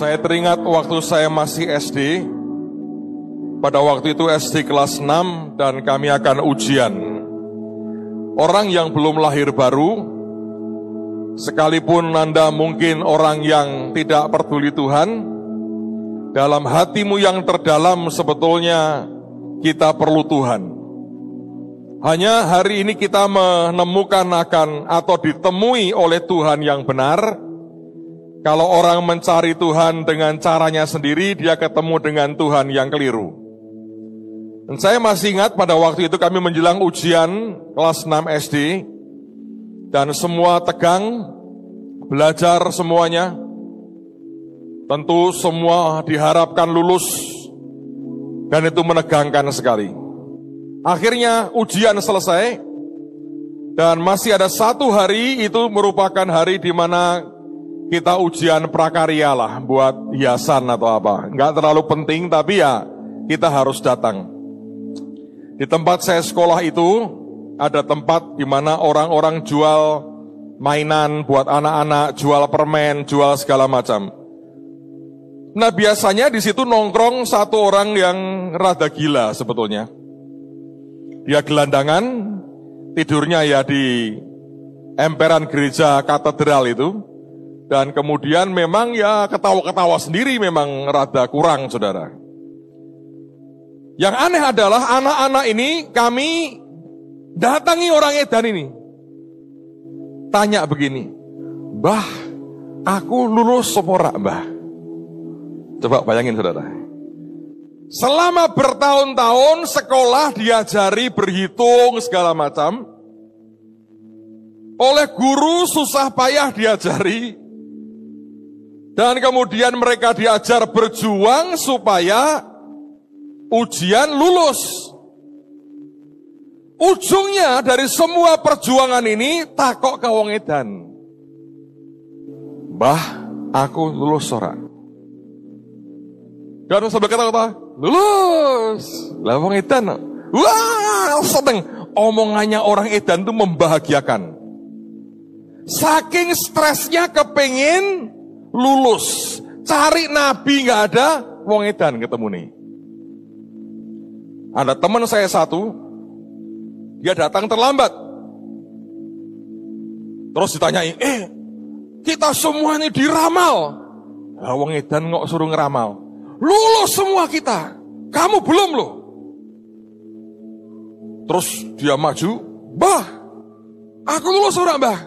Saya teringat waktu saya masih SD, pada waktu itu SD kelas 6 dan kami akan ujian. Orang yang belum lahir baru, sekalipun Anda mungkin orang yang tidak peduli Tuhan, dalam hatimu yang terdalam sebetulnya kita perlu Tuhan. Hanya hari ini kita menemukan akan atau ditemui oleh Tuhan yang benar, kalau orang mencari Tuhan dengan caranya sendiri, dia ketemu dengan Tuhan yang keliru. Dan saya masih ingat pada waktu itu kami menjelang ujian kelas 6 SD, dan semua tegang, belajar semuanya. Tentu semua diharapkan lulus, dan itu menegangkan sekali. Akhirnya ujian selesai, dan masih ada satu hari itu merupakan hari di mana kita ujian prakarya lah buat hiasan atau apa. Nggak terlalu penting tapi ya kita harus datang. Di tempat saya sekolah itu ada tempat di mana orang-orang jual mainan buat anak-anak, jual permen, jual segala macam. Nah biasanya di situ nongkrong satu orang yang rada gila sebetulnya. Dia gelandangan, tidurnya ya di emperan gereja katedral itu. Dan kemudian memang ya ketawa-ketawa sendiri memang rada kurang saudara. Yang aneh adalah anak-anak ini kami datangi orang edan ini. Tanya begini, Bah, aku lulus seporak bah. Coba bayangin saudara. Selama bertahun-tahun sekolah diajari berhitung segala macam. Oleh guru susah payah diajari. Dan kemudian mereka diajar berjuang supaya ujian lulus. Ujungnya dari semua perjuangan ini takok ke wong edan. Bah, aku lulus ora. Dan sampai kata-kata, lulus. Lah wong edan, wah seneng. Omongannya orang edan itu membahagiakan. Saking stresnya kepingin lulus. Cari nabi nggak ada, wong edan ketemu nih. Ada teman saya satu, dia datang terlambat. Terus ditanyai, eh kita semua ini diramal. Nah, wong edan nggak suruh ngeramal. Lulus semua kita, kamu belum loh. Terus dia maju, bah, aku lulus orang bah.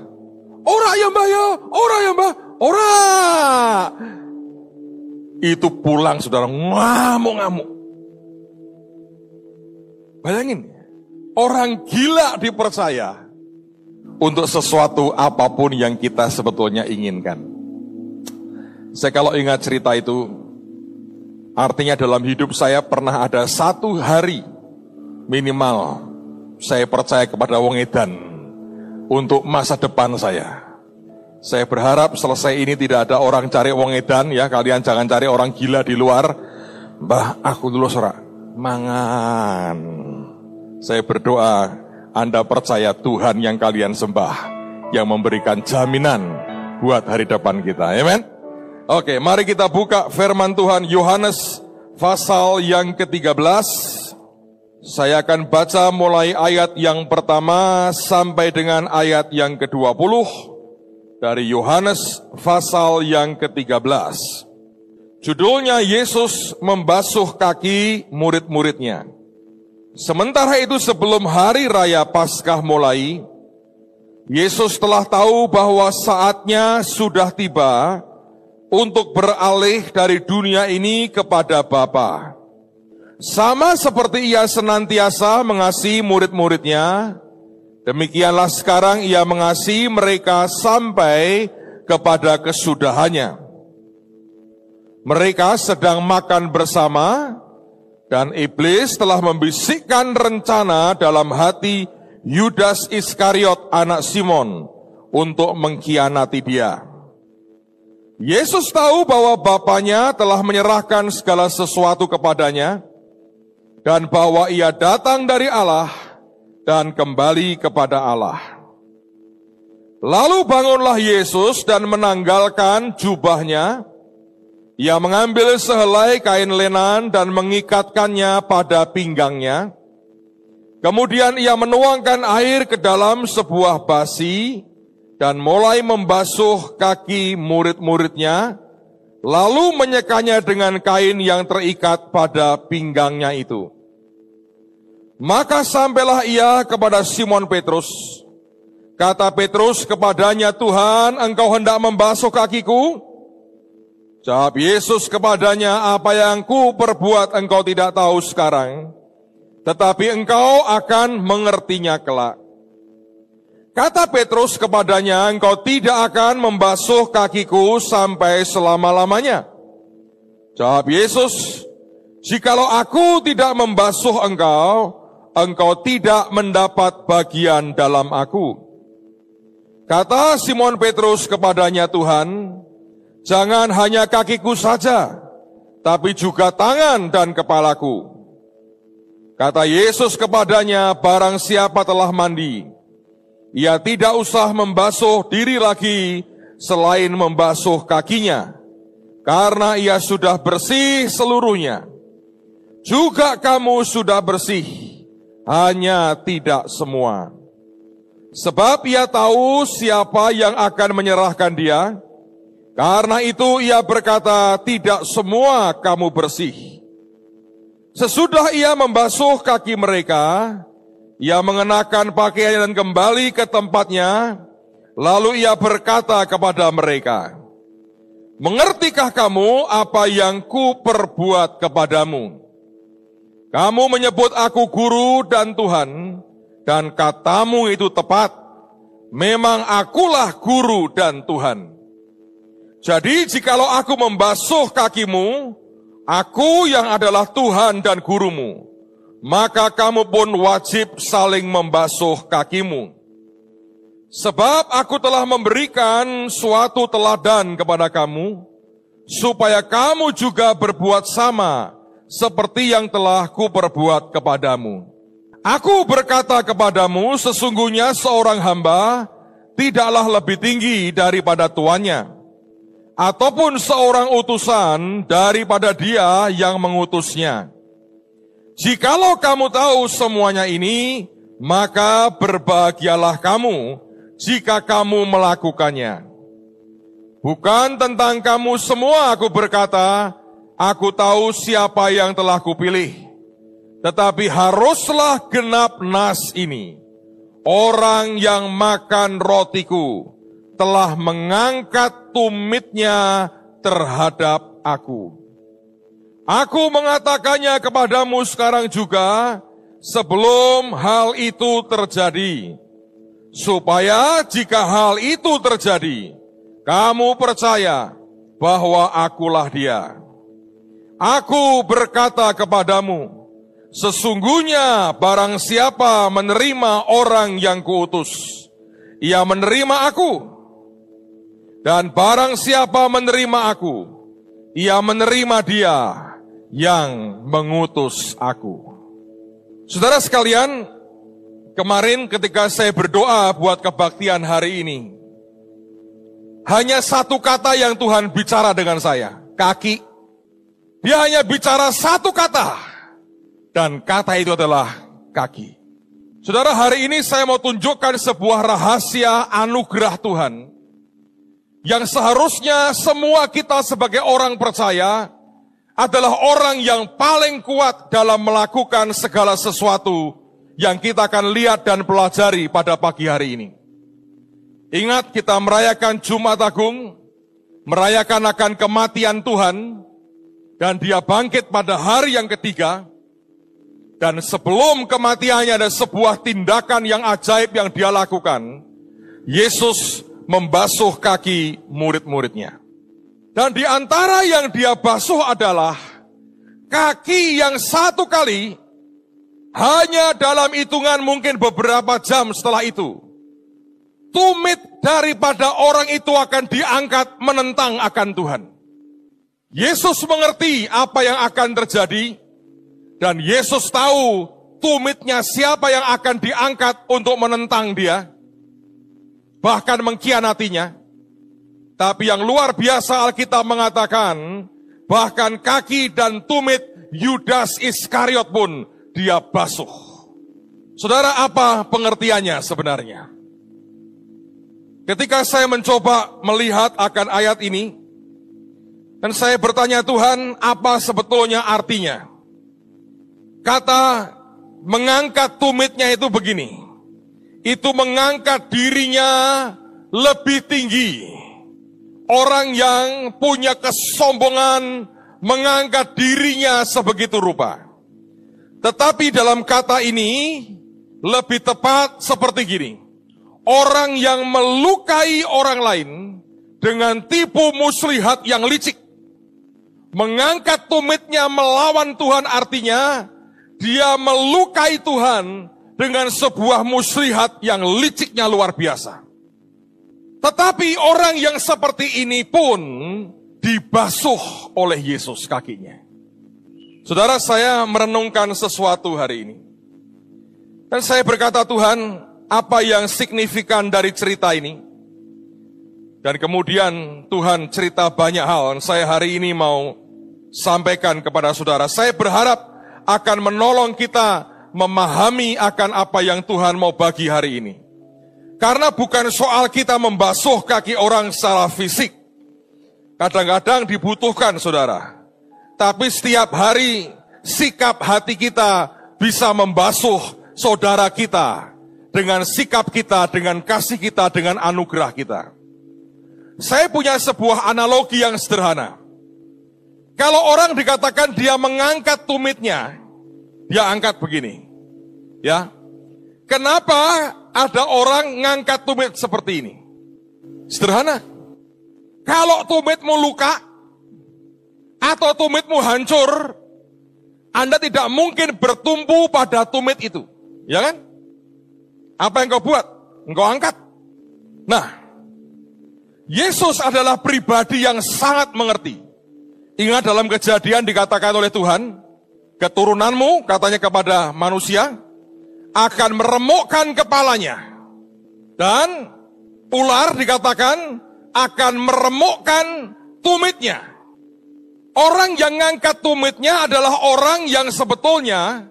Orang ya mbah ya, orang ya mbah, Ora. Itu pulang saudara ngamuk-ngamuk. Bayangin, orang gila dipercaya untuk sesuatu apa pun yang kita sebetulnya inginkan. Saya kalau ingat cerita itu, artinya dalam hidup saya pernah ada satu hari minimal saya percaya kepada wong edan untuk masa depan saya. Saya berharap selesai ini tidak ada orang cari wong edan ya. Kalian jangan cari orang gila di luar. Mbah, aku dulu sorak. Mangan. Saya berdoa, Anda percaya Tuhan yang kalian sembah. Yang memberikan jaminan buat hari depan kita. Amen. Oke, mari kita buka firman Tuhan Yohanes pasal yang ke-13. Saya akan baca mulai ayat yang pertama sampai dengan ayat yang ke-20 dari Yohanes pasal yang ke-13. Judulnya Yesus membasuh kaki murid-muridnya. Sementara itu sebelum hari raya Paskah mulai, Yesus telah tahu bahwa saatnya sudah tiba untuk beralih dari dunia ini kepada Bapa. Sama seperti ia senantiasa mengasihi murid-muridnya, Demikianlah sekarang ia mengasihi mereka sampai kepada kesudahannya. Mereka sedang makan bersama dan iblis telah membisikkan rencana dalam hati Yudas Iskariot anak Simon untuk mengkhianati dia. Yesus tahu bahwa Bapaknya telah menyerahkan segala sesuatu kepadanya dan bahwa ia datang dari Allah dan kembali kepada Allah. Lalu bangunlah Yesus dan menanggalkan jubahnya, Ia mengambil sehelai kain lenan dan mengikatkannya pada pinggangnya. Kemudian ia menuangkan air ke dalam sebuah basi dan mulai membasuh kaki murid-muridnya, lalu menyekanya dengan kain yang terikat pada pinggangnya itu. Maka sampailah ia kepada Simon Petrus. Kata Petrus kepadanya, Tuhan, engkau hendak membasuh kakiku? Jawab Yesus kepadanya, apa yang ku perbuat engkau tidak tahu sekarang, tetapi engkau akan mengertinya kelak. Kata Petrus kepadanya, engkau tidak akan membasuh kakiku sampai selama-lamanya. Jawab Yesus, jikalau aku tidak membasuh engkau, engkau tidak mendapat bagian dalam aku. Kata Simon Petrus kepadanya Tuhan, jangan hanya kakiku saja, tapi juga tangan dan kepalaku. Kata Yesus kepadanya, barang siapa telah mandi, ia tidak usah membasuh diri lagi selain membasuh kakinya, karena ia sudah bersih seluruhnya. Juga kamu sudah bersih, hanya tidak semua. Sebab ia tahu siapa yang akan menyerahkan dia, karena itu ia berkata, tidak semua kamu bersih. Sesudah ia membasuh kaki mereka, ia mengenakan pakaian dan kembali ke tempatnya, lalu ia berkata kepada mereka, Mengertikah kamu apa yang ku perbuat kepadamu? Kamu menyebut aku guru dan Tuhan, dan katamu itu tepat. Memang akulah guru dan Tuhan. Jadi jikalau aku membasuh kakimu, aku yang adalah Tuhan dan gurumu maka kamu pun wajib saling membasuh kakimu. Sebab aku telah memberikan suatu teladan kepada kamu, supaya kamu juga berbuat sama seperti yang telah kuperbuat kepadamu. Aku berkata kepadamu, sesungguhnya seorang hamba tidaklah lebih tinggi daripada tuannya, ataupun seorang utusan daripada dia yang mengutusnya. Jikalau kamu tahu semuanya ini, maka berbahagialah kamu jika kamu melakukannya. Bukan tentang kamu semua aku berkata, aku tahu siapa yang telah kupilih. Tetapi haruslah genap nas ini. Orang yang makan rotiku telah mengangkat tumitnya terhadap aku. Aku mengatakannya kepadamu sekarang juga sebelum hal itu terjadi. Supaya jika hal itu terjadi, kamu percaya bahwa akulah dia. Aku berkata kepadamu, sesungguhnya barang siapa menerima orang yang kuutus, ia menerima aku. Dan barang siapa menerima aku, ia menerima dia yang mengutus aku. Saudara sekalian, kemarin ketika saya berdoa buat kebaktian hari ini, hanya satu kata yang Tuhan bicara dengan saya, kaki. Dia hanya bicara satu kata, dan kata itu adalah kaki. Saudara, hari ini saya mau tunjukkan sebuah rahasia anugerah Tuhan yang seharusnya semua kita sebagai orang percaya adalah orang yang paling kuat dalam melakukan segala sesuatu yang kita akan lihat dan pelajari pada pagi hari ini. Ingat kita merayakan Jumat Agung, merayakan akan kematian Tuhan, dan dia bangkit pada hari yang ketiga, dan sebelum kematiannya ada sebuah tindakan yang ajaib yang dia lakukan, Yesus membasuh kaki murid-muridnya. Dan di antara yang dia basuh adalah kaki yang satu kali hanya dalam hitungan mungkin beberapa jam setelah itu. Tumit daripada orang itu akan diangkat menentang akan Tuhan. Yesus mengerti apa yang akan terjadi dan Yesus tahu tumitnya siapa yang akan diangkat untuk menentang dia. Bahkan mengkhianatinya. Tapi yang luar biasa Alkitab mengatakan, bahkan kaki dan tumit Yudas Iskariot pun dia basuh. Saudara, apa pengertiannya sebenarnya? Ketika saya mencoba melihat akan ayat ini, dan saya bertanya Tuhan, apa sebetulnya artinya? Kata mengangkat tumitnya itu begini, itu mengangkat dirinya lebih tinggi. Orang yang punya kesombongan mengangkat dirinya sebegitu rupa. Tetapi dalam kata ini lebih tepat seperti gini. Orang yang melukai orang lain dengan tipu muslihat yang licik. Mengangkat tumitnya melawan Tuhan artinya dia melukai Tuhan dengan sebuah muslihat yang liciknya luar biasa. Tetapi orang yang seperti ini pun dibasuh oleh Yesus kakinya. Saudara, saya merenungkan sesuatu hari ini. Dan saya berkata, Tuhan, apa yang signifikan dari cerita ini? Dan kemudian Tuhan cerita banyak hal. Dan saya hari ini mau sampaikan kepada saudara. Saya berharap akan menolong kita memahami akan apa yang Tuhan mau bagi hari ini. Karena bukan soal kita membasuh kaki orang secara fisik, Kadang-kadang dibutuhkan saudara. Tapi setiap hari sikap hati kita bisa membasuh saudara kita. Dengan sikap kita, dengan kasih kita, dengan anugerah kita. Saya punya sebuah analogi yang sederhana. Kalau orang dikatakan dia mengangkat tumitnya, dia angkat begini. Ya. Kenapa ada orang ngangkat tumit seperti ini? Sederhana. Kalau tumitmu luka atau tumitmu hancur, Anda tidak mungkin bertumpu pada tumit itu. Ya kan? Apa yang kau buat? Engkau angkat. Nah, Yesus adalah pribadi yang sangat mengerti. Ingat dalam kejadian dikatakan oleh Tuhan, keturunanmu katanya kepada manusia akan meremukkan kepalanya. Dan ular dikatakan akan meremukkan tumitnya. Orang yang ngangkat tumitnya adalah orang yang sebetulnya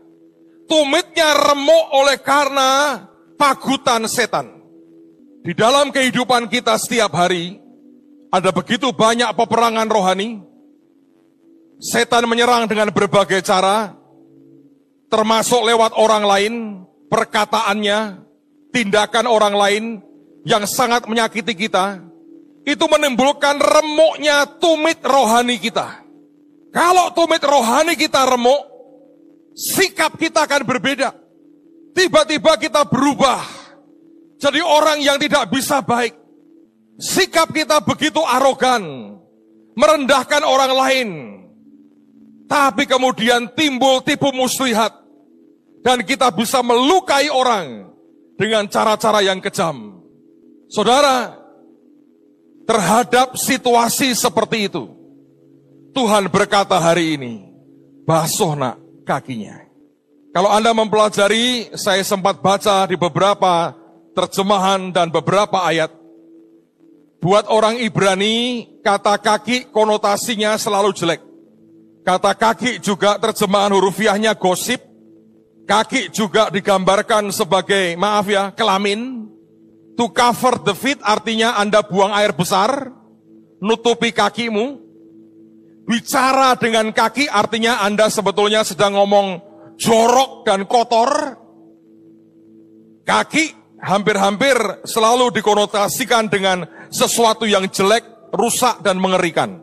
tumitnya remuk oleh karena pagutan setan. Di dalam kehidupan kita setiap hari, ada begitu banyak peperangan rohani. Setan menyerang dengan berbagai cara, termasuk lewat orang lain, perkataannya, tindakan orang lain yang sangat menyakiti kita itu menimbulkan remuknya tumit rohani kita. Kalau tumit rohani kita remuk, sikap kita akan berbeda. Tiba-tiba kita berubah. Jadi orang yang tidak bisa baik. Sikap kita begitu arogan. Merendahkan orang lain. Tapi kemudian timbul tipu muslihat. Dan kita bisa melukai orang dengan cara-cara yang kejam. Saudara, terhadap situasi seperti itu. Tuhan berkata hari ini, basuh nak kakinya. Kalau Anda mempelajari, saya sempat baca di beberapa terjemahan dan beberapa ayat. Buat orang Ibrani, kata kaki konotasinya selalu jelek. Kata kaki juga terjemahan hurufiahnya gosip. Kaki juga digambarkan sebagai, maaf ya, kelamin. To cover the feet artinya Anda buang air besar, nutupi kakimu. Bicara dengan kaki artinya Anda sebetulnya sedang ngomong jorok dan kotor. Kaki hampir-hampir selalu dikonotasikan dengan sesuatu yang jelek, rusak, dan mengerikan.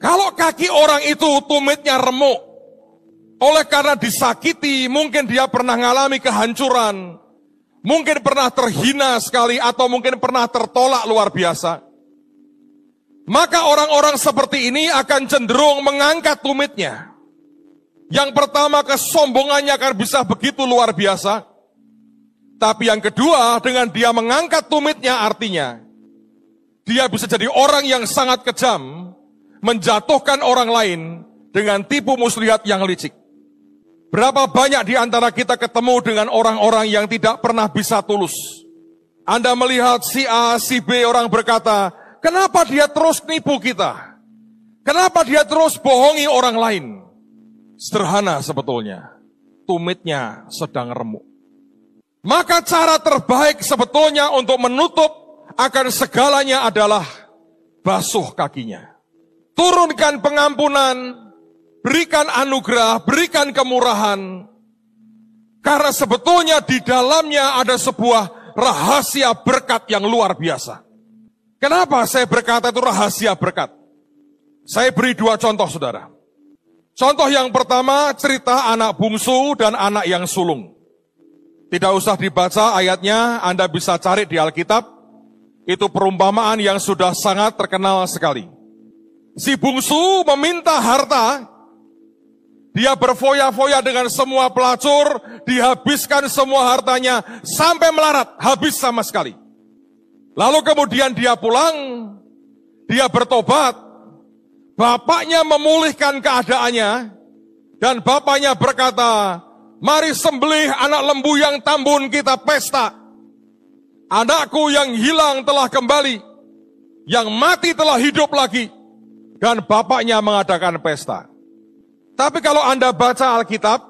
Kalau kaki orang itu tumitnya remuk, oleh karena disakiti, mungkin dia pernah mengalami kehancuran, Mungkin pernah terhina sekali atau mungkin pernah tertolak luar biasa. Maka orang-orang seperti ini akan cenderung mengangkat tumitnya. Yang pertama kesombongannya akan bisa begitu luar biasa. Tapi yang kedua dengan dia mengangkat tumitnya artinya dia bisa jadi orang yang sangat kejam, menjatuhkan orang lain dengan tipu muslihat yang licik. Berapa banyak di antara kita ketemu dengan orang-orang yang tidak pernah bisa tulus. Anda melihat si A, si B orang berkata, kenapa dia terus nipu kita? Kenapa dia terus bohongi orang lain? Sederhana sebetulnya. Tumitnya sedang remuk. Maka cara terbaik sebetulnya untuk menutup akan segalanya adalah basuh kakinya. Turunkan pengampunan, berikan anugerah, berikan kemurahan. Karena sebetulnya di dalamnya ada sebuah rahasia berkat yang luar biasa. Kenapa saya berkata itu rahasia berkat? Saya beri dua contoh saudara. Contoh yang pertama cerita anak bungsu dan anak yang sulung. Tidak usah dibaca ayatnya, Anda bisa cari di Alkitab. Itu perumpamaan yang sudah sangat terkenal sekali. Si bungsu meminta harta, dia berfoya-foya dengan semua pelacur, dihabiskan semua hartanya sampai melarat, habis sama sekali. Lalu kemudian dia pulang, dia bertobat, Bapaknya memulihkan keadaannya dan bapaknya berkata, mari sembelih anak lembu yang tambun kita pesta. Anakku yang hilang telah kembali, yang mati telah hidup lagi. Dan bapaknya mengadakan pesta. Tapi kalau Anda baca Alkitab,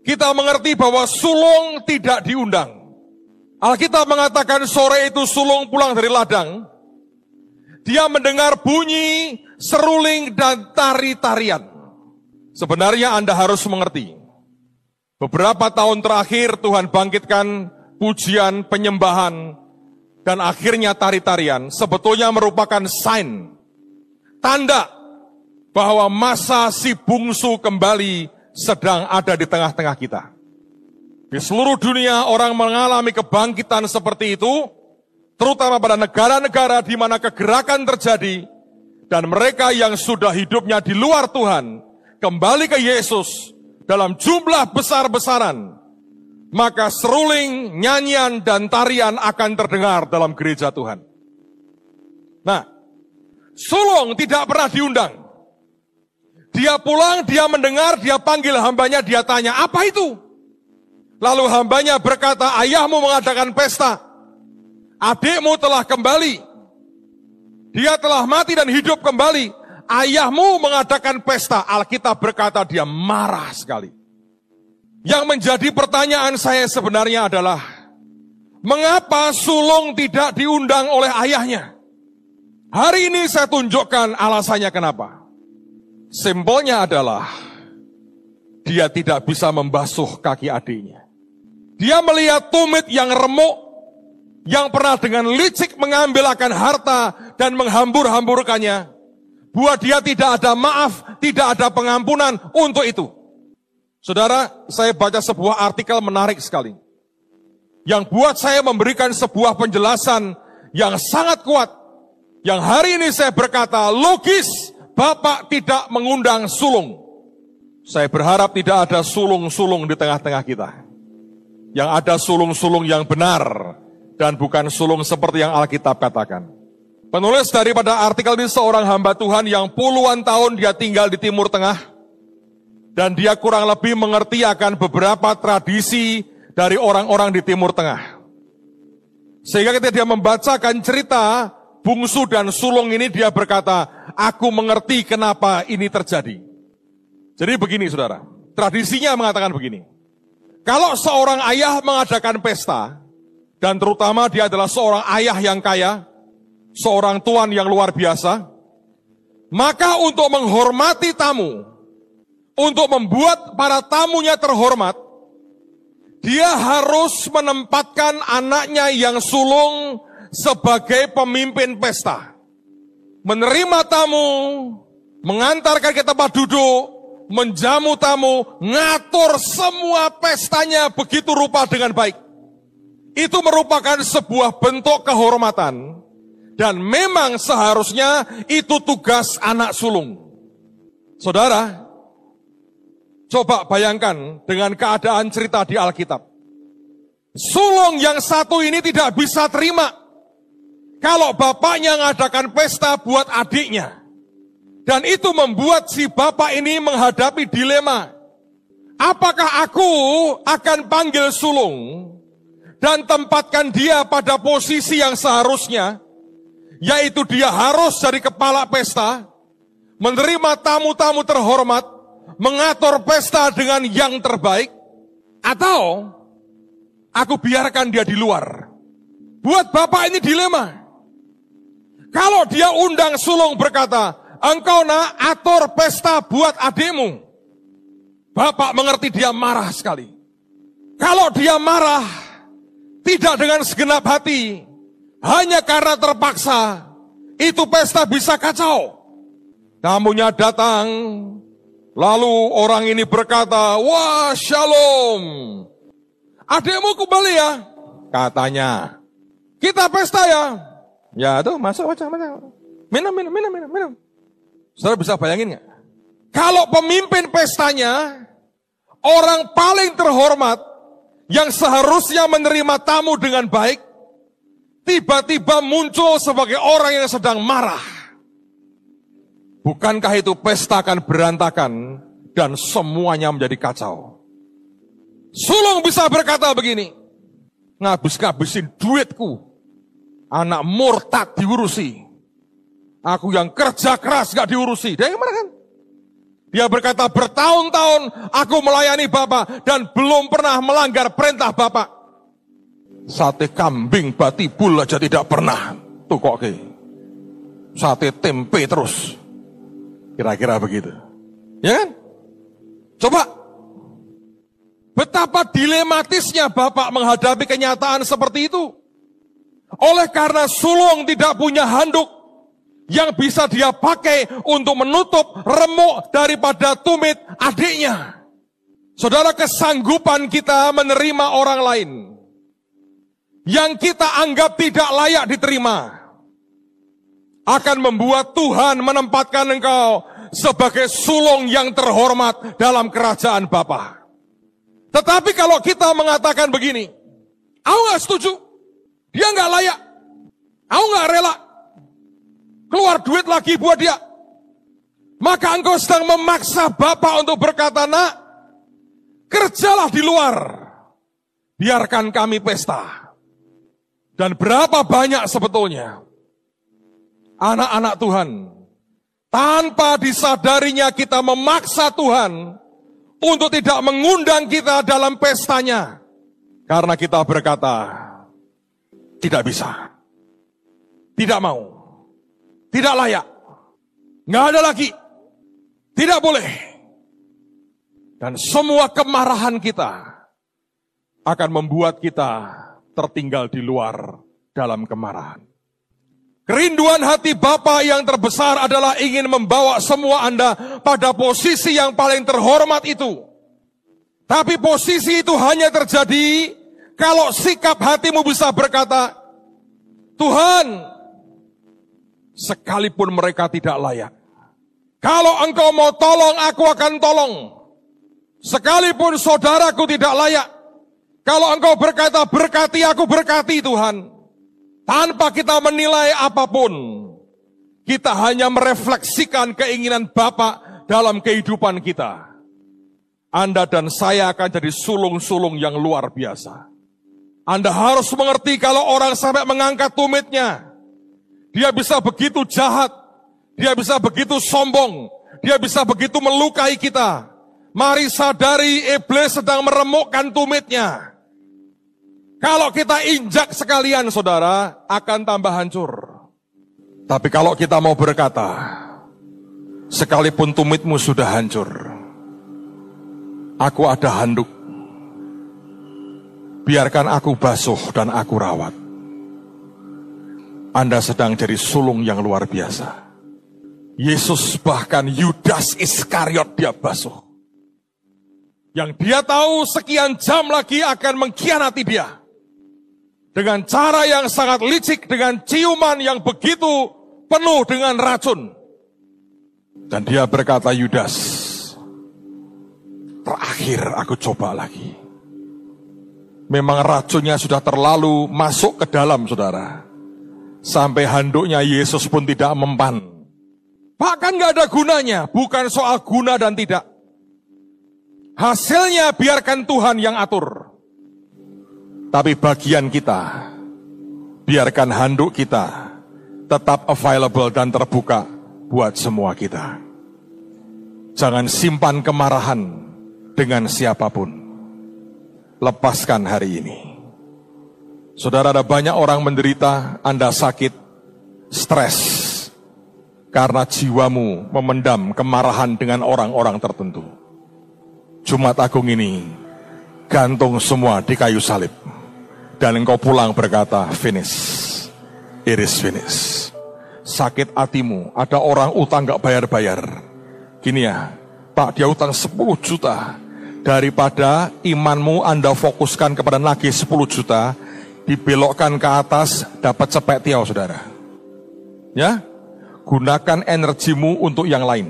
kita mengerti bahwa sulung tidak diundang. Alkitab mengatakan sore itu sulung pulang dari ladang. Dia mendengar bunyi seruling dan tari-tarian. Sebenarnya Anda harus mengerti. Beberapa tahun terakhir Tuhan bangkitkan pujian, penyembahan, dan akhirnya tari-tarian sebetulnya merupakan sign, tanda bahwa masa si bungsu kembali sedang ada di tengah-tengah kita. Di seluruh dunia orang mengalami kebangkitan seperti itu, terutama pada negara-negara di mana kegerakan terjadi, dan mereka yang sudah hidupnya di luar Tuhan kembali ke Yesus dalam jumlah besar-besaran, maka seruling, nyanyian, dan tarian akan terdengar dalam gereja Tuhan. Nah, sulung tidak pernah diundang. Dia pulang, dia mendengar, dia panggil hambanya, dia tanya, apa itu? Lalu hambanya berkata, ayahmu mengadakan pesta. Adikmu telah kembali. Dia telah mati dan hidup kembali. Ayahmu mengadakan pesta. Alkitab berkata dia marah sekali. Yang menjadi pertanyaan saya sebenarnya adalah, mengapa sulung tidak diundang oleh ayahnya? Hari ini saya tunjukkan alasannya kenapa. Simpelnya adalah, dia tidak bisa membasuh kaki adiknya. Dia melihat tumit yang remuk yang pernah dengan licik mengambil akan harta dan menghambur-hamburkannya. Buat dia tidak ada maaf, tidak ada pengampunan untuk itu. Saudara, saya baca sebuah artikel menarik sekali. Yang buat saya memberikan sebuah penjelasan yang sangat kuat. Yang hari ini saya berkata, logis Bapak tidak mengundang sulung. Saya berharap tidak ada sulung-sulung di tengah-tengah kita. Yang ada sulung-sulung yang benar, dan bukan sulung seperti yang Alkitab katakan. Penulis daripada artikel ini seorang hamba Tuhan yang puluhan tahun dia tinggal di Timur Tengah dan dia kurang lebih mengerti akan beberapa tradisi dari orang-orang di Timur Tengah. Sehingga ketika dia membacakan cerita bungsu dan sulung ini dia berkata, aku mengerti kenapa ini terjadi. Jadi begini saudara, tradisinya mengatakan begini. Kalau seorang ayah mengadakan pesta, dan terutama dia adalah seorang ayah yang kaya, seorang tuan yang luar biasa. Maka untuk menghormati tamu, untuk membuat para tamunya terhormat, dia harus menempatkan anaknya yang sulung sebagai pemimpin pesta. Menerima tamu, mengantarkan ke tempat duduk, menjamu tamu, ngatur semua pestanya begitu rupa dengan baik itu merupakan sebuah bentuk kehormatan dan memang seharusnya itu tugas anak sulung. Saudara, coba bayangkan dengan keadaan cerita di Alkitab. Sulung yang satu ini tidak bisa terima kalau bapaknya mengadakan pesta buat adiknya. Dan itu membuat si bapak ini menghadapi dilema. Apakah aku akan panggil sulung dan tempatkan dia pada posisi yang seharusnya, yaitu dia harus jadi kepala pesta, menerima tamu-tamu terhormat, mengatur pesta dengan yang terbaik, atau aku biarkan dia di luar. Buat bapak ini dilema. Kalau dia undang sulung berkata, engkau nak atur pesta buat adikmu. Bapak mengerti dia marah sekali. Kalau dia marah, tidak dengan segenap hati, hanya karena terpaksa, itu pesta bisa kacau. Tamunya datang, lalu orang ini berkata, wah shalom. Adikmu kembali ya? Katanya, kita pesta ya. Ya tuh masuk aja, masuk. Minum, minum, minum, minum, minum. Saudara bisa bayangin nggak? Kalau pemimpin pestanya, orang paling terhormat, yang seharusnya menerima tamu dengan baik, tiba-tiba muncul sebagai orang yang sedang marah. Bukankah itu pesta akan berantakan dan semuanya menjadi kacau? Sulung bisa berkata begini, ngabis-ngabisin duitku, anak murtad diurusi, aku yang kerja keras gak diurusi. Dia gimana kan? Dia berkata bertahun-tahun aku melayani Bapak dan belum pernah melanggar perintah Bapak. Sate kambing batibul aja tidak pernah. Tuh kok ke. Sate tempe terus. Kira-kira begitu. Ya kan? Coba. Betapa dilematisnya Bapak menghadapi kenyataan seperti itu. Oleh karena sulung tidak punya handuk, yang bisa dia pakai untuk menutup remuk daripada tumit adiknya. Saudara kesanggupan kita menerima orang lain yang kita anggap tidak layak diterima akan membuat Tuhan menempatkan engkau sebagai sulung yang terhormat dalam kerajaan Bapa. Tetapi kalau kita mengatakan begini, aku nggak setuju, dia nggak layak, aku nggak rela, keluar duit lagi buat dia. Maka engkau sedang memaksa Bapak untuk berkata, nak, kerjalah di luar. Biarkan kami pesta. Dan berapa banyak sebetulnya anak-anak Tuhan tanpa disadarinya kita memaksa Tuhan untuk tidak mengundang kita dalam pestanya. Karena kita berkata, tidak bisa. Tidak mau. Tidak layak. Nggak ada lagi. Tidak boleh. Dan semua kemarahan kita akan membuat kita tertinggal di luar dalam kemarahan. Kerinduan hati Bapa yang terbesar adalah ingin membawa semua Anda pada posisi yang paling terhormat itu. Tapi posisi itu hanya terjadi kalau sikap hatimu bisa berkata, Tuhan, sekalipun mereka tidak layak. Kalau engkau mau tolong, aku akan tolong. Sekalipun saudaraku tidak layak. Kalau engkau berkata, berkati aku, berkati Tuhan. Tanpa kita menilai apa pun. Kita hanya merefleksikan keinginan Bapak dalam kehidupan kita. Anda dan saya akan jadi sulung-sulung yang luar biasa. Anda harus mengerti kalau orang sampai mengangkat tumitnya. Dia bisa begitu jahat. Dia bisa begitu sombong. Dia bisa begitu melukai kita. Mari sadari iblis sedang meremukkan tumitnya. Kalau kita injak sekalian saudara, akan tambah hancur. Tapi kalau kita mau berkata, sekalipun tumitmu sudah hancur, aku ada handuk. Biarkan aku basuh dan aku rawat. Anda sedang jadi sulung yang luar biasa. Yesus bahkan Yudas Iskariot dia basuh. Yang dia tahu sekian jam lagi akan mengkhianati dia. Dengan cara yang sangat licik, dengan ciuman yang begitu penuh dengan racun. Dan dia berkata, Yudas, terakhir aku coba lagi. Memang racunnya sudah terlalu masuk ke dalam, saudara. Sampai handuknya Yesus pun tidak mempan. Bahkan gak ada gunanya, bukan soal guna dan tidak. Hasilnya biarkan Tuhan yang atur. Tapi bagian kita, biarkan handuk kita tetap available dan terbuka buat semua kita. Jangan simpan kemarahan dengan siapa pun. Lepaskan hari ini. Saudara, ada banyak orang menderita, Anda sakit, stres, karena jiwamu memendam kemarahan dengan orang-orang tertentu. Jumat Agung ini, gantung semua di kayu salib. Dan engkau pulang berkata, finish. It is finish. Sakit hatimu, ada orang utang gak bayar-bayar Gini ya, Pak dia utang 10 juta. Daripada imanmu Anda fokuskan kepada nagih 10 juta, dibelokkan ke atas, dapat cepet tiaw saudara. Ya, gunakan energimu untuk yang lain.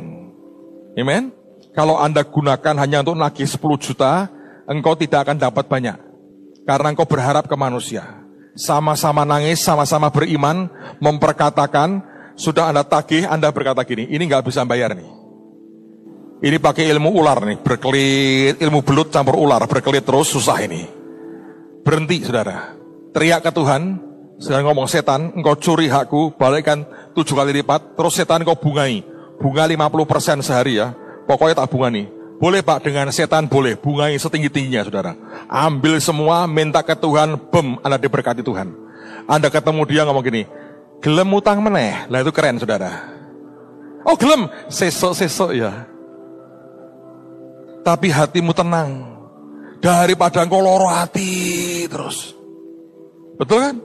Amen. Kalau Anda gunakan hanya untuk nagih 10 juta, engkau tidak akan dapat banyak. Karena engkau berharap ke manusia. Sama-sama nangis, sama-sama beriman, memperkatakan, sudah Anda tagih, Anda berkata gini, ini nggak bisa bayar nih. Ini pakai ilmu ular nih, berkelit, ilmu belut campur ular, berkelit terus susah ini. Berhenti saudara. Teriak ke Tuhan, sedang ngomong setan, engkau curi hakku, balikkan tujuh kali lipat, terus setan engkau bungai. Bunga 50% sehari ya, pokoknya tak bunga nih. Boleh pak, dengan setan boleh, bungai setinggi-tingginya saudara. Ambil semua, minta ke Tuhan, bem, Anda diberkati Tuhan. Anda ketemu dia ngomong gini, gelem utang meneh, lah itu keren saudara. Oh gelem, sesok-sesok ya tapi hatimu tenang. Daripada engkau loro hati terus. Betul kan?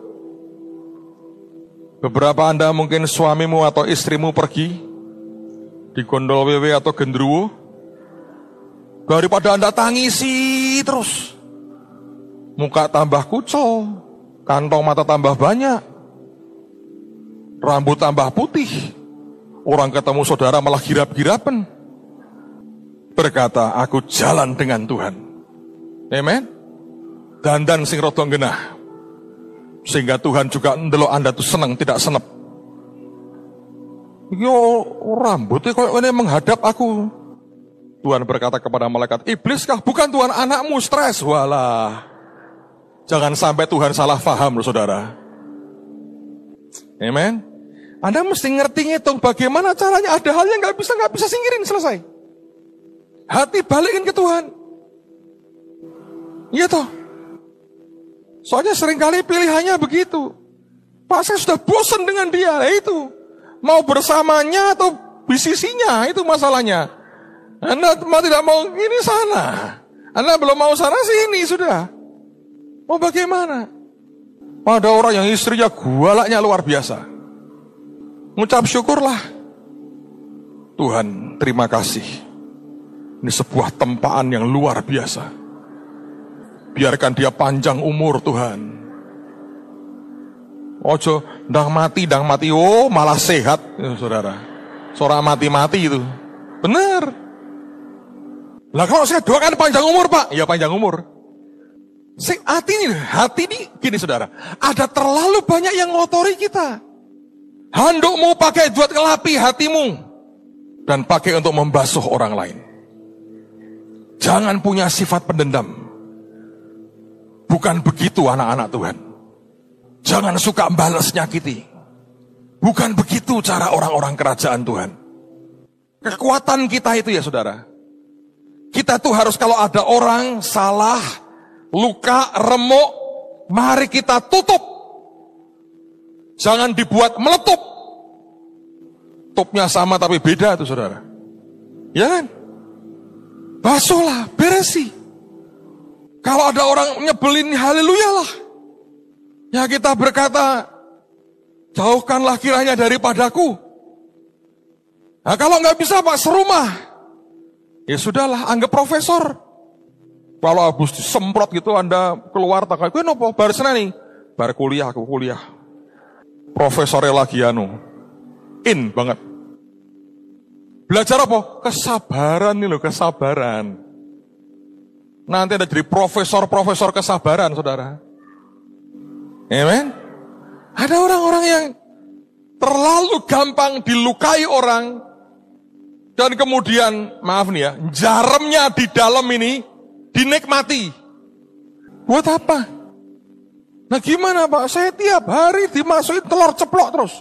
Beberapa Anda mungkin suamimu atau istrimu pergi di gondol WW atau gendruwo. Daripada Anda tangisi terus. Muka tambah kucel, kantong mata tambah banyak, rambut tambah putih. Orang ketemu saudara malah girap-girapan berkata, aku jalan dengan Tuhan. Amen. dan sing rodong genah. Sehingga Tuhan juga ndelok Anda tuh senang, tidak senep. Yo rambutnya kok ini menghadap aku. Tuhan berkata kepada malaikat, iblis kah? Bukan Tuhan anakmu stres. Walah. Jangan sampai Tuhan salah faham loh saudara. Amen. Anda mesti ngerti ngitung bagaimana caranya. Ada hal yang nggak bisa nggak bisa singkirin selesai. Hati balikin ke Tuhan. Iya toh. Soalnya sering kali pilihannya begitu. Pak saya sudah bosan dengan dia. Nah, itu. Mau bersamanya atau bisisinya. Itu masalahnya. Anda mau tidak mau ini sana. Anda belum mau sana sini sudah. Mau bagaimana? Ada orang yang istrinya gualaknya luar biasa. Ngucap syukurlah. Tuhan terima kasih ini sebuah tempaan yang luar biasa. Biarkan dia panjang umur Tuhan. Ojo, dang mati, dang mati. Oh, malah sehat, ya, saudara. Seorang mati-mati itu. Benar. Lah kalau saya doakan panjang umur, Pak. Ya panjang umur. Sing hati ini, hati ini gini saudara. Ada terlalu banyak yang ngotori kita. Handukmu pakai buat kelapi hatimu. Dan pakai untuk membasuh orang lain. Jangan punya sifat pendendam. Bukan begitu anak-anak Tuhan. Jangan suka balas nyakiti. Bukan begitu cara orang-orang kerajaan Tuhan. Kekuatan kita itu ya saudara. Kita tuh harus kalau ada orang salah, luka, remuk, mari kita tutup. Jangan dibuat meletup. Tupnya sama tapi beda tuh saudara. Ya kan? Basuhlah, beresi. Kalau ada orang nyebelin, haleluya lah. Ya kita berkata, jauhkanlah kiranya daripadaku. Nah kalau nggak bisa pak serumah, ya sudahlah anggap profesor. Kalau habis disemprot gitu anda keluar tak gue nopo baru nih, baru kuliah aku kuliah. Profesornya lagi anu, in banget. Belajar apa? Kesabaran nih loh, kesabaran. Nanti ada jadi profesor-profesor kesabaran, saudara. Amen. Ada orang-orang yang terlalu gampang dilukai orang dan kemudian maaf nih ya, jaremnya di dalam ini dinikmati. Buat apa? Nah gimana Pak? Saya tiap hari dimasukin telur ceplok terus.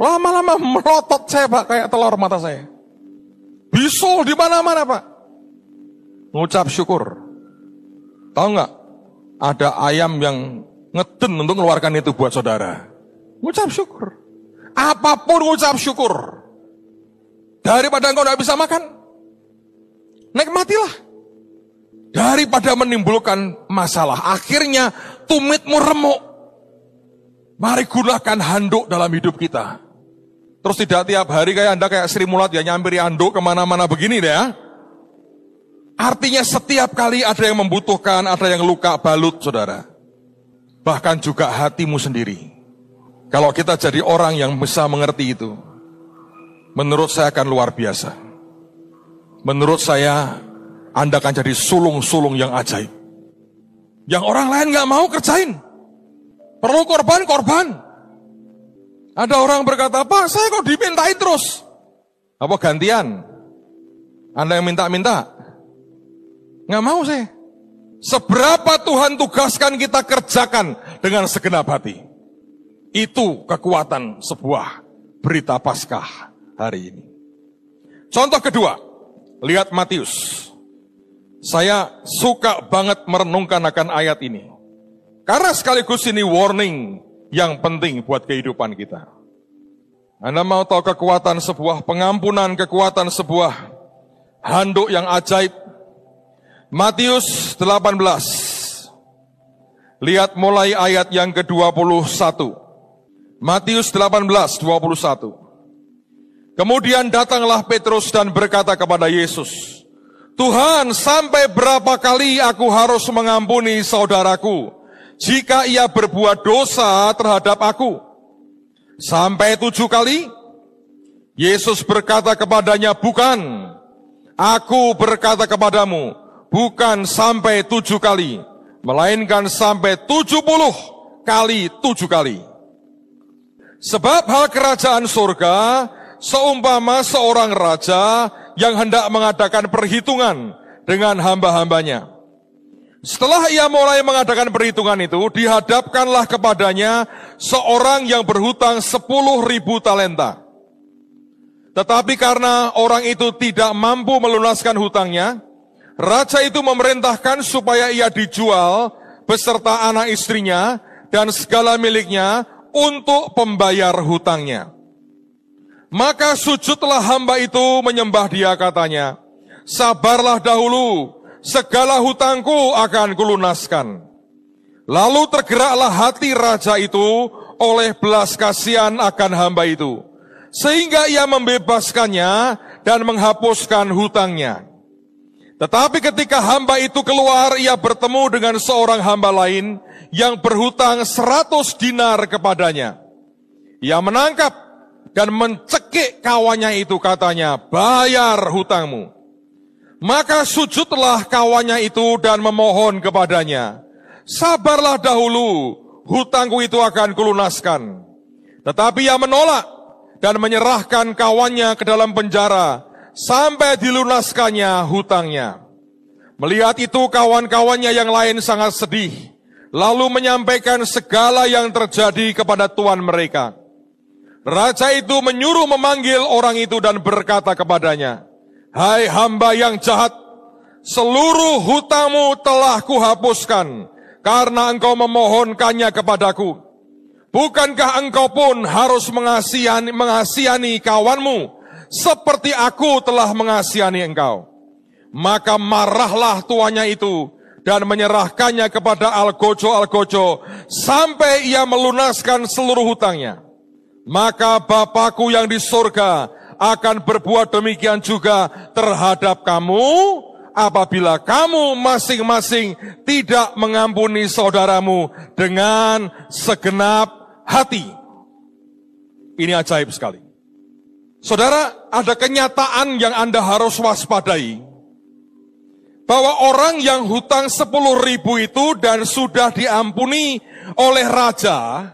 Lama-lama melotot saya pak kayak telur mata saya. bisul di mana-mana Pak. Ngucap syukur. Tahu nggak? Ada ayam yang ngeden untuk mengeluarkan itu buat saudara. Ngucap syukur. Apa pun ngucap syukur. Daripada engkau tidak bisa makan, nikmatilah. Daripada menimbulkan masalah, akhirnya tumitmu remuk. Mari gunakan handuk dalam hidup kita. Terus tidak tiap hari kayak Anda kayak Sri Mulat ya nyampiri handuk ke mana-mana begini ya. Artinya setiap kali ada yang membutuhkan, ada yang luka balut saudara. Bahkan juga hatimu sendiri. Kalau kita jadi orang yang bisa mengerti itu, menurut saya akan luar biasa. Menurut saya, Anda akan jadi sulung-sulung yang ajaib. Yang orang lain nggak mau kerjain. Perlu korban, korban. Ada orang berkata, Pak, saya kok dimintain terus? Apa gantian? Anda yang minta-minta? Nggak mau saya. Seberapa Tuhan tugaskan kita kerjakan dengan segenap hati. Itu kekuatan sebuah berita Paskah hari ini. Contoh kedua, lihat Matius. Saya suka banget merenungkan akan ayat ini. Karena sekaligus ini warning yang penting buat kehidupan kita. Anda mau tahu kekuatan sebuah pengampunan, kekuatan sebuah handuk yang ajaib? Matius 18. Lihat mulai ayat yang ke-21. Matius 18, 21. Kemudian datanglah Petrus dan berkata kepada Yesus, Tuhan sampai berapa kali aku harus mengampuni saudaraku jika ia berbuat dosa terhadap aku? Sampai tujuh kali? Yesus berkata kepadanya, bukan. Aku berkata kepadamu, bukan sampai tujuh kali, melainkan sampai tujuh puluh kali tujuh kali. Sebab hal kerajaan surga seumpama seorang raja yang hendak mengadakan perhitungan dengan hamba-hambanya. Setelah ia mulai mengadakan perhitungan itu, dihadapkanlah kepadanya seorang yang berhutang sepuluh ribu talenta. Tetapi karena orang itu tidak mampu melunaskan hutangnya, raja itu memerintahkan supaya ia dijual beserta anak istrinya dan segala miliknya untuk pembayar hutangnya. Maka sujudlah hamba itu menyembah dia katanya, sabarlah dahulu, segala hutangku akan kulunaskan. Lalu tergeraklah hati raja itu oleh belas kasihan akan hamba itu, sehingga ia membebaskannya dan menghapuskan hutangnya. Tetapi ketika hamba itu keluar, ia bertemu dengan seorang hamba lain yang berhutang seratus dinar kepadanya. Ia menangkap dan mencekik kawannya itu katanya, bayar hutangmu. Maka sujudlah kawannya itu dan memohon kepadanya, sabarlah dahulu, hutangku itu akan kulunaskan. Tetapi ia menolak dan menyerahkan kawannya ke dalam penjara sampai dilunaskannya hutangnya. Melihat itu kawan-kawannya yang lain sangat sedih lalu menyampaikan segala yang terjadi kepada tuan mereka. Raja itu menyuruh memanggil orang itu dan berkata kepadanya, Hai hamba yang jahat, seluruh hutangmu telah kuhapuskan karena engkau memohonkannya kepadaku. Bukankah engkau pun harus mengasihani, mengasihani kawanmu seperti aku telah mengasihani engkau? Maka marahlah tuannya itu dan menyerahkannya kepada Algojo-Algojo sampai ia melunaskan seluruh hutangnya. Maka Bapakku yang di surga akan berbuat demikian juga terhadap kamu apabila kamu masing-masing tidak mengampuni saudaramu dengan segenap hati. Ini ajaib sekali. Saudara, ada kenyataan yang Anda harus waspadai bahwa orang yang hutang 10 ribu itu dan sudah diampuni oleh raja,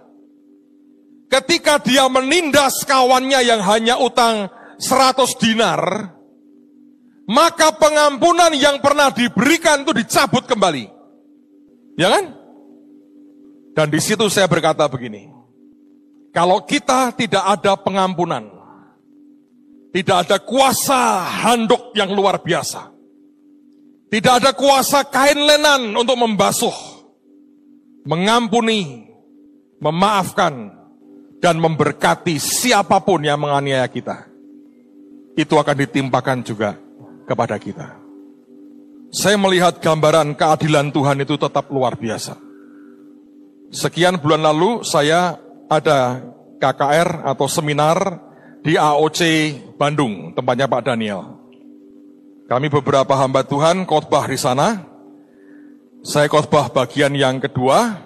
ketika dia menindas kawannya yang hanya utang 100 dinar, maka pengampunan yang pernah diberikan itu dicabut kembali. Ya kan? Dan di situ saya berkata begini, kalau kita tidak ada pengampunan, Tidak ada kuasa handuk yang luar biasa. Tidak ada kuasa kain lenan untuk membasuh, mengampuni, memaafkan, dan memberkati siapa pun yang menganiaya kita. Itu akan ditimpakan juga kepada kita. Saya melihat gambaran keadilan Tuhan itu tetap luar biasa. Sekian bulan lalu saya ada KKR atau seminar di AOC Bandung, tempatnya Pak Daniel. Kami beberapa hamba Tuhan khotbah di sana. Saya khotbah bagian yang kedua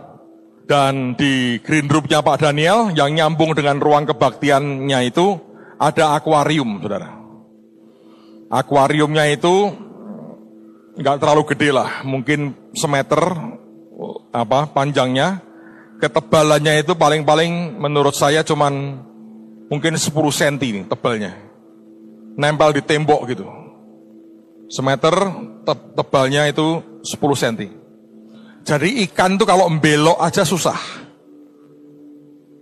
dan di green roomnya Pak Daniel yang nyambung dengan ruang kebaktiannya itu ada akuarium, saudara. Akuariumnya itu nggak terlalu gede lah, mungkin semeter apa panjangnya. Ketebalannya itu paling-paling menurut saya cuman mungkin 10 cm nih tebalnya. Nempel di tembok gitu. Semeter te tebalnya itu 10 cm. Jadi ikan tuh kalau membelok aja susah.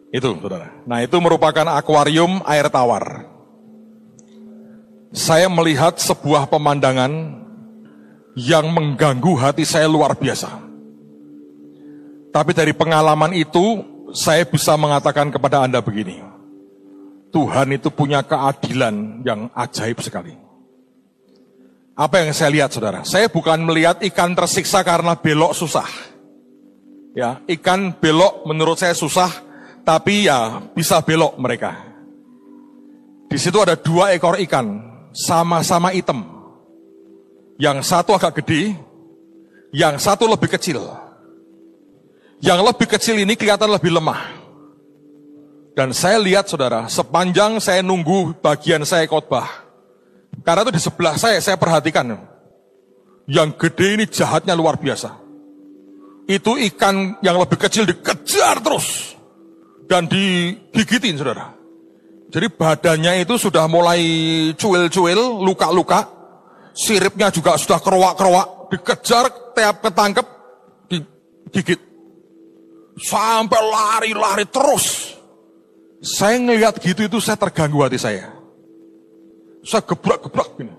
Itu, saudara. Nah itu merupakan akuarium air tawar. Saya melihat sebuah pemandangan yang mengganggu hati saya luar biasa. Tapi dari pengalaman itu, saya bisa mengatakan kepada Anda begini. Tuhan itu punya keadilan yang ajaib sekali. Apa yang saya lihat saudara? Saya bukan melihat ikan tersiksa karena belok susah. Ya, ikan belok menurut saya susah, tapi ya bisa belok mereka. Di situ ada dua ekor ikan, sama-sama hitam. Yang satu agak gede, yang satu lebih kecil. Yang lebih kecil ini kelihatan lebih lemah. Dan saya lihat saudara, sepanjang saya nunggu bagian saya khotbah, karena itu di sebelah saya, saya perhatikan. Yang gede ini jahatnya luar biasa. Itu ikan yang lebih kecil dikejar terus. Dan digigitin, saudara. Jadi badannya itu sudah mulai cuil-cuil, luka-luka. Siripnya juga sudah kerowak-kerowak. Dikejar, tiap ketangkep, digigit. Sampai lari-lari terus. Saya ngelihat gitu itu saya terganggu hati saya. Saya gebrak-gebrak gini.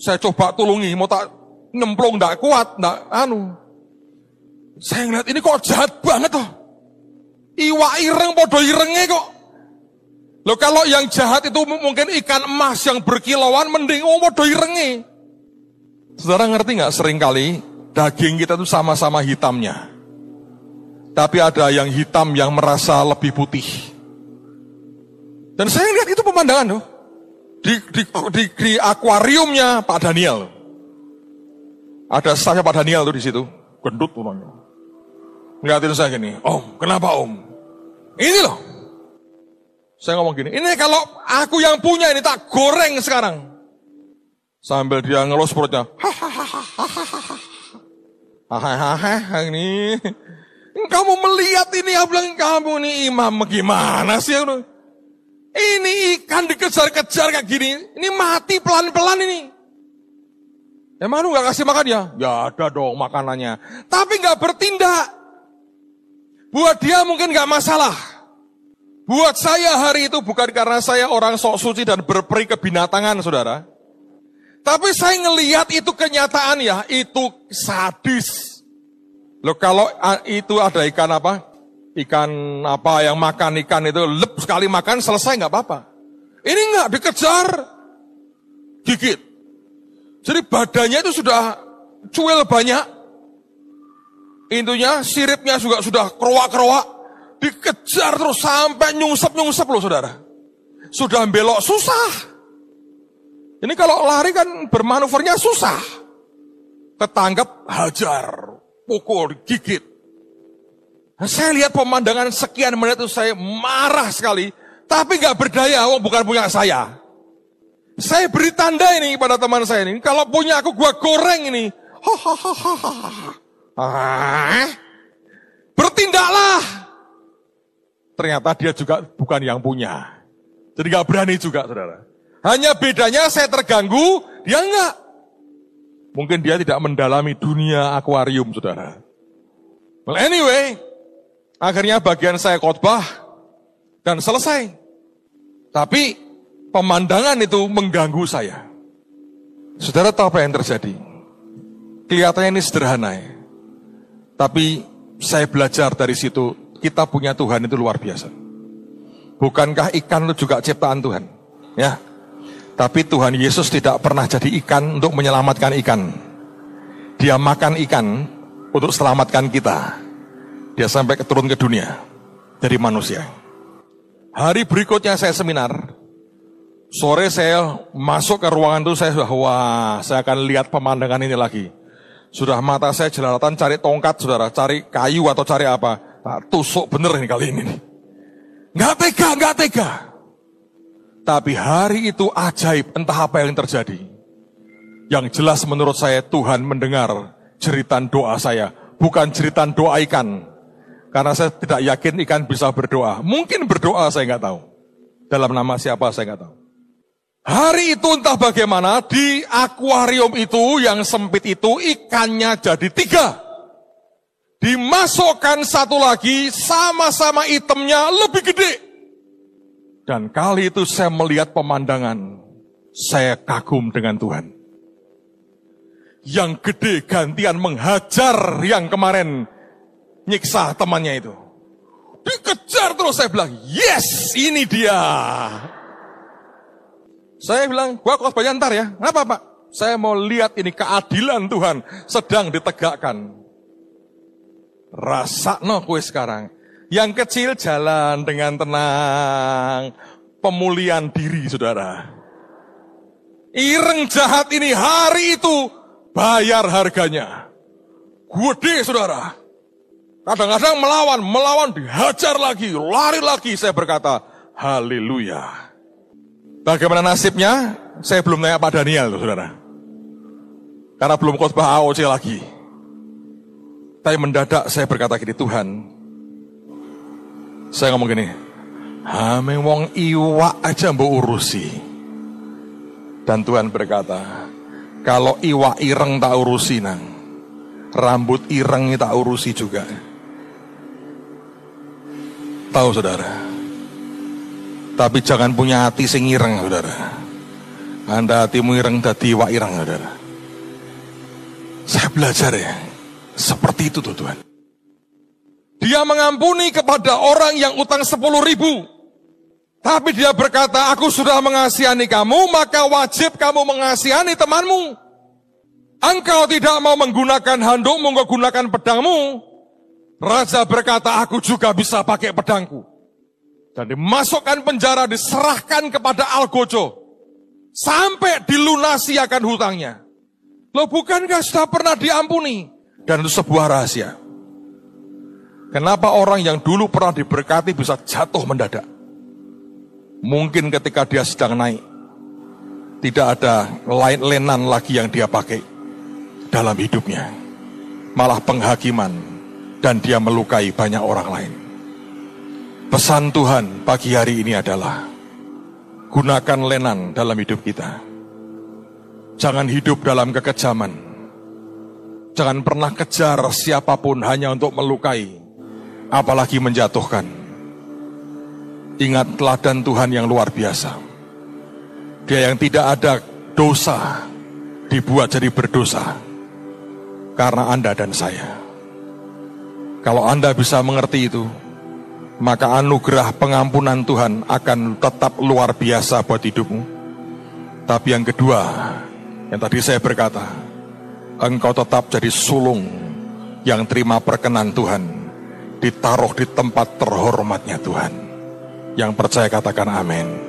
Saya coba tulungi, mau tak nyemplung, ndak kuat, ndak anu. Saya ngeliat ini kok jahat banget loh. Iwa ireng, podo irengnya kok. Loh kalau yang jahat itu mungkin ikan emas yang berkilauan, mending oh podo irengnya. Saudara ngerti nggak sering kali daging kita itu sama-sama hitamnya. Tapi ada yang hitam yang merasa lebih putih. Dan saya lihat itu pemandangan loh di, di, di, di akuariumnya Pak Daniel. Ada stafnya Pak Daniel tuh di situ, gendut orangnya. Ngeliatin saya gini, Om, kenapa Om? Ini loh. Saya ngomong gini, ini kalau aku yang punya ini tak goreng sekarang. Sambil dia ngelus perutnya. Hahaha, ini. Kamu melihat ini, aku bilang kamu nih imam gimana sih? Ini ikan dikejar-kejar kayak gini, ini mati pelan-pelan ini. Emang lu gak kasih makan ya? Ya ada dong makanannya. Tapi gak bertindak. Buat dia mungkin gak masalah. Buat saya hari itu bukan karena saya orang sok suci dan berperi kebinatangan, saudara. Tapi saya ngelihat itu kenyataan ya, itu sadis. Loh kalau itu ada ikan apa? ikan apa yang makan ikan itu lep sekali makan selesai nggak apa-apa. Ini nggak dikejar, gigit. Jadi badannya itu sudah cuil banyak. Intinya siripnya juga sudah kerowak-kerowak. Dikejar terus sampai nyungsep-nyungsep loh saudara. Sudah belok susah. Ini kalau lari kan bermanuvernya susah. Ketangkep hajar, pukul, gigit. Saya lihat pemandangan sekian menit itu saya marah sekali. Tapi nggak berdaya, oh bukan punya saya. Saya beri tanda ini pada teman saya ini. Kalau punya aku, gua goreng ini. Ah, bertindaklah. Ternyata dia juga bukan yang punya. Jadi nggak berani juga, saudara. Hanya bedanya saya terganggu, dia enggak. Mungkin dia tidak mendalami dunia akuarium, saudara. Well, anyway, Akhirnya bagian saya khotbah dan selesai. Tapi pemandangan itu mengganggu saya. Saudara tahu apa yang terjadi? Kelihatannya ini sederhana ya. Tapi saya belajar dari situ, kita punya Tuhan itu luar biasa. Bukankah ikan itu juga ciptaan Tuhan? Ya. Tapi Tuhan Yesus tidak pernah jadi ikan untuk menyelamatkan ikan. Dia makan ikan untuk selamatkan kita. Dia sampai keturun ke dunia dari manusia. Hari berikutnya saya seminar, Sore saya masuk ke ruangan itu saya sudah wah saya akan lihat pemandangan ini lagi. Sudah mata saya jelalatan cari tongkat saudara, cari kayu atau cari apa. Tak tusuk bener ini kali ini. Nggak tega, nggak tega. Tapi hari itu ajaib entah apa yang terjadi. Yang jelas menurut saya Tuhan mendengar jeritan doa saya. Bukan jeritan doa ikan. Karena saya tidak yakin ikan bisa berdoa. Mungkin berdoa saya nggak tahu. Dalam nama siapa saya nggak tahu. Hari itu entah bagaimana di akuarium itu yang sempit itu ikannya jadi tiga. Dimasukkan satu lagi sama-sama itemnya lebih gede. Dan kali itu saya melihat pemandangan. Saya kagum dengan Tuhan. Yang gede gantian menghajar yang kemarin nyiksa temannya itu. Dikejar terus saya bilang, yes ini dia. Saya bilang, gua kos banyak ntar ya. Kenapa Pak? Saya mau lihat ini keadilan Tuhan sedang ditegakkan. Rasa no kue sekarang. Yang kecil jalan dengan tenang. Pemulihan diri saudara. Ireng jahat ini hari itu bayar harganya. Gede saudara. Kadang-kadang melawan, melawan dihajar lagi, lari lagi. Saya berkata, haleluya. Bagaimana nasibnya? Saya belum tanya Pak Daniel, saudara. Karena belum khotbah AOC lagi. Tapi mendadak saya berkata gini, Tuhan, saya ngomong gini, Hameng wong iwak aja mbok urusi. Dan Tuhan berkata, kalau iwak ireng tak urusi nang, rambut ireng tak urusi juga. Tahu saudara, tapi jangan punya hati sing ireng, saudara. Anda hatimu ireng dadi wak ireng, saudara. Saya belajar ya, seperti itu tuh Tuhan. Dia mengampuni kepada orang yang utang sepuluh ribu. Tapi dia berkata, aku sudah mengasihani kamu, maka wajib kamu mengasihani temanmu. Engkau tidak mau menggunakan handukmu, engkau gunakan pedangmu. Raja berkata, aku juga bisa pakai pedangku dan dimasukkan penjara, diserahkan kepada Algojo. Sampai dilunasi akan hutangnya. Loh bukankah sudah pernah diampuni? Dan itu sebuah rahasia. Kenapa orang yang dulu pernah diberkati bisa jatuh mendadak? Mungkin ketika dia sedang naik, tidak ada lain lenan lagi yang dia pakai dalam hidupnya. Malah penghakiman dan dia melukai banyak orang lain. Pesan Tuhan pagi hari ini adalah gunakan lenan dalam hidup kita. Jangan hidup dalam kekejaman. Jangan pernah kejar siapa pun hanya untuk melukai, apalagi menjatuhkan. Ingat teladan Tuhan yang luar biasa. Dia yang tidak ada dosa dibuat jadi berdosa karena Anda dan saya. Kalau Anda bisa mengerti itu, maka anugerah pengampunan Tuhan akan tetap luar biasa buat hidupmu. Tapi yang kedua, yang tadi saya berkata, engkau tetap jadi sulung yang terima perkenan Tuhan, ditaruh di tempat terhormatnya Tuhan. Yang percaya katakan amin.